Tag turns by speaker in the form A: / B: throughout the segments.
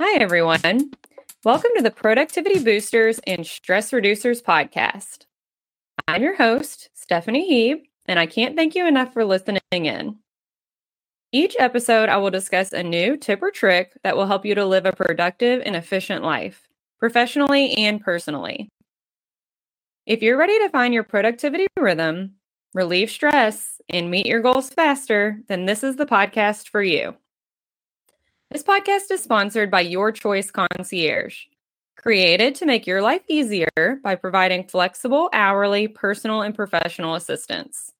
A: Hi, everyone. Welcome to the Productivity Boosters and Stress Reducers podcast. I'm your host, Stephanie Heeb, and I can't thank you enough for listening in. Each episode, I will discuss a new tip or trick that will help you to live a productive and efficient life, professionally and personally. If you're ready to find your productivity rhythm, relieve stress, and meet your goals faster, then this is the podcast for you. This podcast is sponsored by Your Choice Concierge, created to make your life easier by providing flexible, hourly, personal, and professional assistance.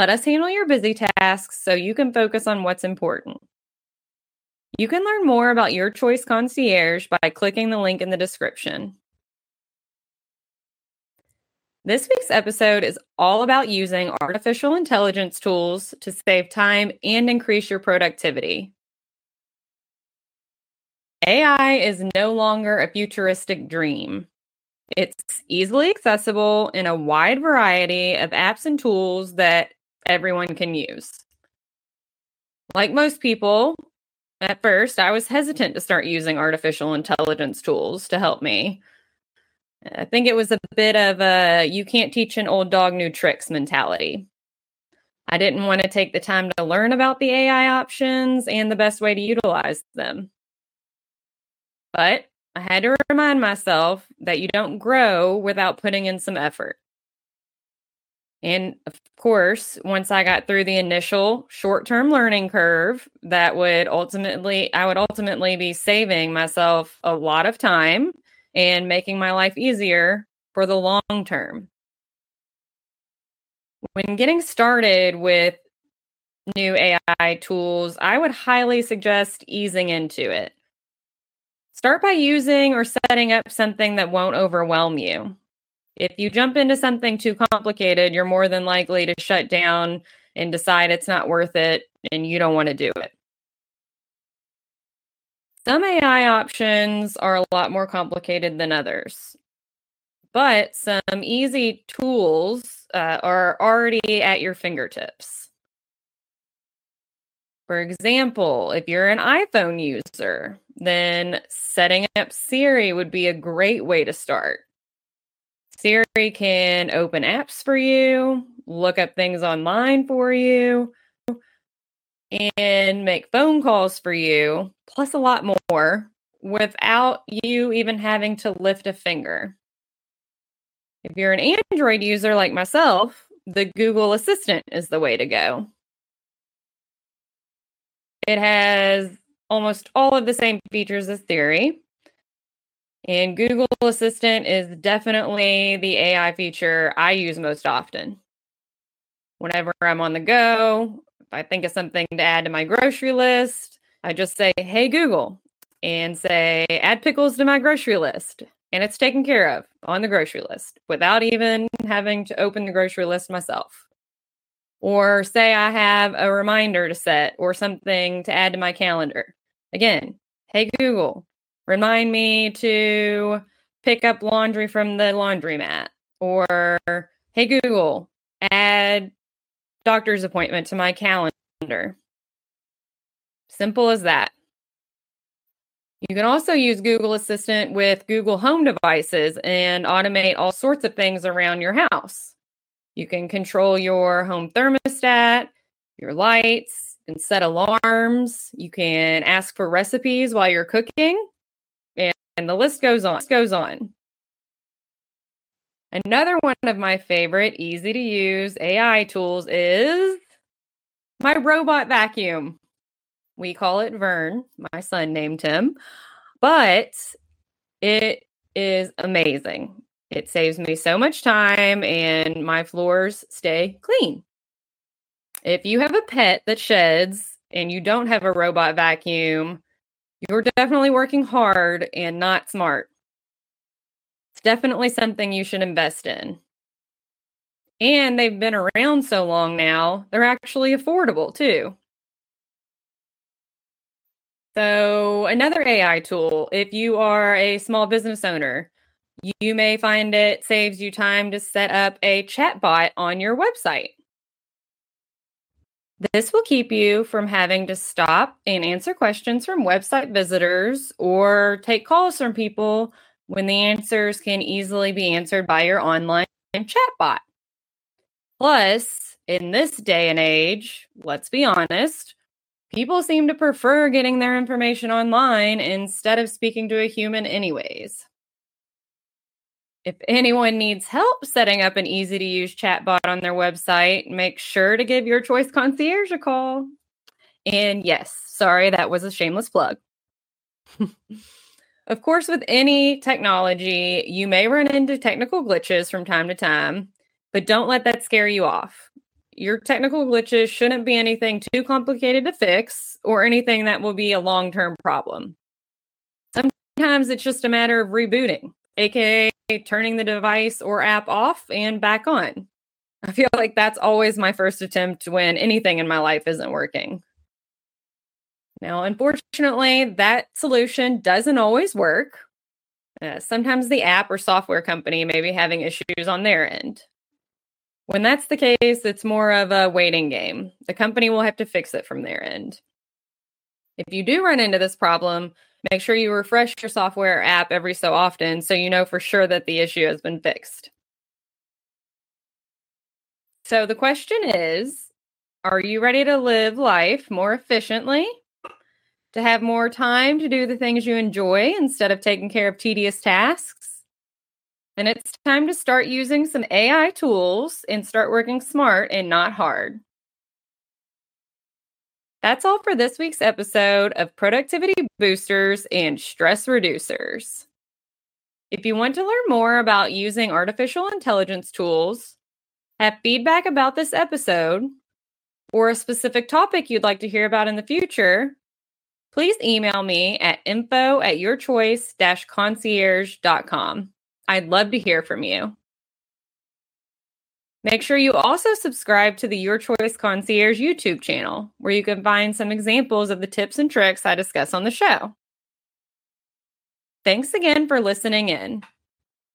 A: Let us handle your busy tasks so you can focus on what's important. You can learn more about Your Choice Concierge by clicking the link in the description. This week's episode is all about using artificial intelligence tools to save time and increase your productivity. AI is no longer a futuristic dream. It's easily accessible in a wide variety of apps and tools that everyone can use. Like most people, at first, I was hesitant to start using artificial intelligence tools to help me. I think it was a bit of a you can't teach an old dog new tricks mentality. I didn't want to take the time to learn about the AI options and the best way to utilize them. But I had to remind myself that you don't grow without putting in some effort. And of course, once I got through the initial short term learning curve, that would ultimately, I would ultimately be saving myself a lot of time and making my life easier for the long term. When getting started with new AI tools, I would highly suggest easing into it. Start by using or setting up something that won't overwhelm you. If you jump into something too complicated, you're more than likely to shut down and decide it's not worth it and you don't want to do it. Some AI options are a lot more complicated than others, but some easy tools uh, are already at your fingertips. For example, if you're an iPhone user, then setting up Siri would be a great way to start. Siri can open apps for you, look up things online for you, and make phone calls for you, plus a lot more, without you even having to lift a finger. If you're an Android user like myself, the Google Assistant is the way to go. It has almost all of the same features as Siri. And Google Assistant is definitely the AI feature I use most often. Whenever I'm on the go, if I think of something to add to my grocery list, I just say, Hey, Google, and say, Add pickles to my grocery list. And it's taken care of on the grocery list without even having to open the grocery list myself. Or say I have a reminder to set or something to add to my calendar. Again, hey Google, remind me to pick up laundry from the laundromat. Or hey Google, add doctor's appointment to my calendar. Simple as that. You can also use Google Assistant with Google Home devices and automate all sorts of things around your house. You can control your home thermostat, your lights, and set alarms. You can ask for recipes while you're cooking, and, the list goes on. Goes on. Another one of my favorite easy to use AI tools is my robot vacuum. We call it Vern. My son named him, but it is amazing. It saves me so much time and my floors stay clean. If you have a pet that sheds and you don't have a robot vacuum, you're definitely working hard and not smart. It's definitely something you should invest in. And they've been around so long now, they're actually affordable too. So, another AI tool, if you are a small business owner, you may find it saves you time to set up a chatbot on your website. This will keep you from having to stop and answer questions from website visitors or take calls from people when the answers can easily be answered by your online chatbot. Plus, in this day and age, let's be honest, people seem to prefer getting their information online instead of speaking to a human, anyways. If anyone needs help setting up an easy to use chatbot on their website, make sure to give your choice concierge a call. And yes, sorry, that was a shameless plug. of course, with any technology, you may run into technical glitches from time to time, but don't let that scare you off. Your technical glitches shouldn't be anything too complicated to fix or anything that will be a long term problem. Sometimes it's just a matter of rebooting, aka turning the device or app off and back on. I feel like that's always my first attempt when anything in my life isn't working. Now, unfortunately, that solution doesn't always work. Uh, sometimes the app or software company may be having issues on their end. When that's the case, it's more of a waiting game. The company will have to fix it from their end. If you do run into this problem, Make sure you refresh your software app every so often so you know for sure that the issue has been fixed. So the question is Are you ready to live life more efficiently? To have more time to do the things you enjoy instead of taking care of tedious tasks? And it's time to start using some AI tools and start working smart and not hard. That's all for this week's episode of Productivity Boosters and Stress Reducers. If you want to learn more about using artificial intelligence tools, have feedback about this episode, or a specific topic you'd like to hear about in the future, please email me at info at yourchoice concierge.com. I'd love to hear from you. Make sure you also subscribe to the Your Choice Concierge YouTube channel, where you can find some examples of the tips and tricks I discuss on the show. Thanks again for listening in.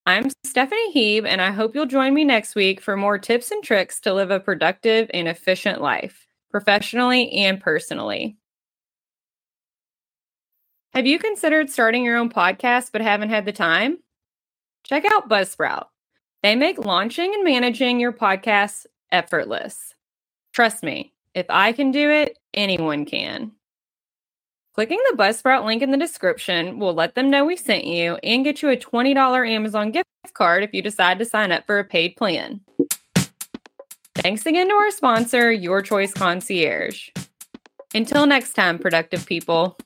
A: I'm Stephanie Heeb, and I hope you'll join me next week for more tips and tricks to live a productive and efficient life, professionally and personally. Have you considered starting your own podcast but haven't had the time? Check out Buzzsprout. They make launching and managing your podcast effortless. Trust me, if I can do it, anyone can. Clicking the Buzzsprout link in the description will let them know we sent you and get you a $20 Amazon gift card if you decide to sign up for a paid plan. Thanks again to our sponsor, Your Choice Concierge. Until next time, productive people.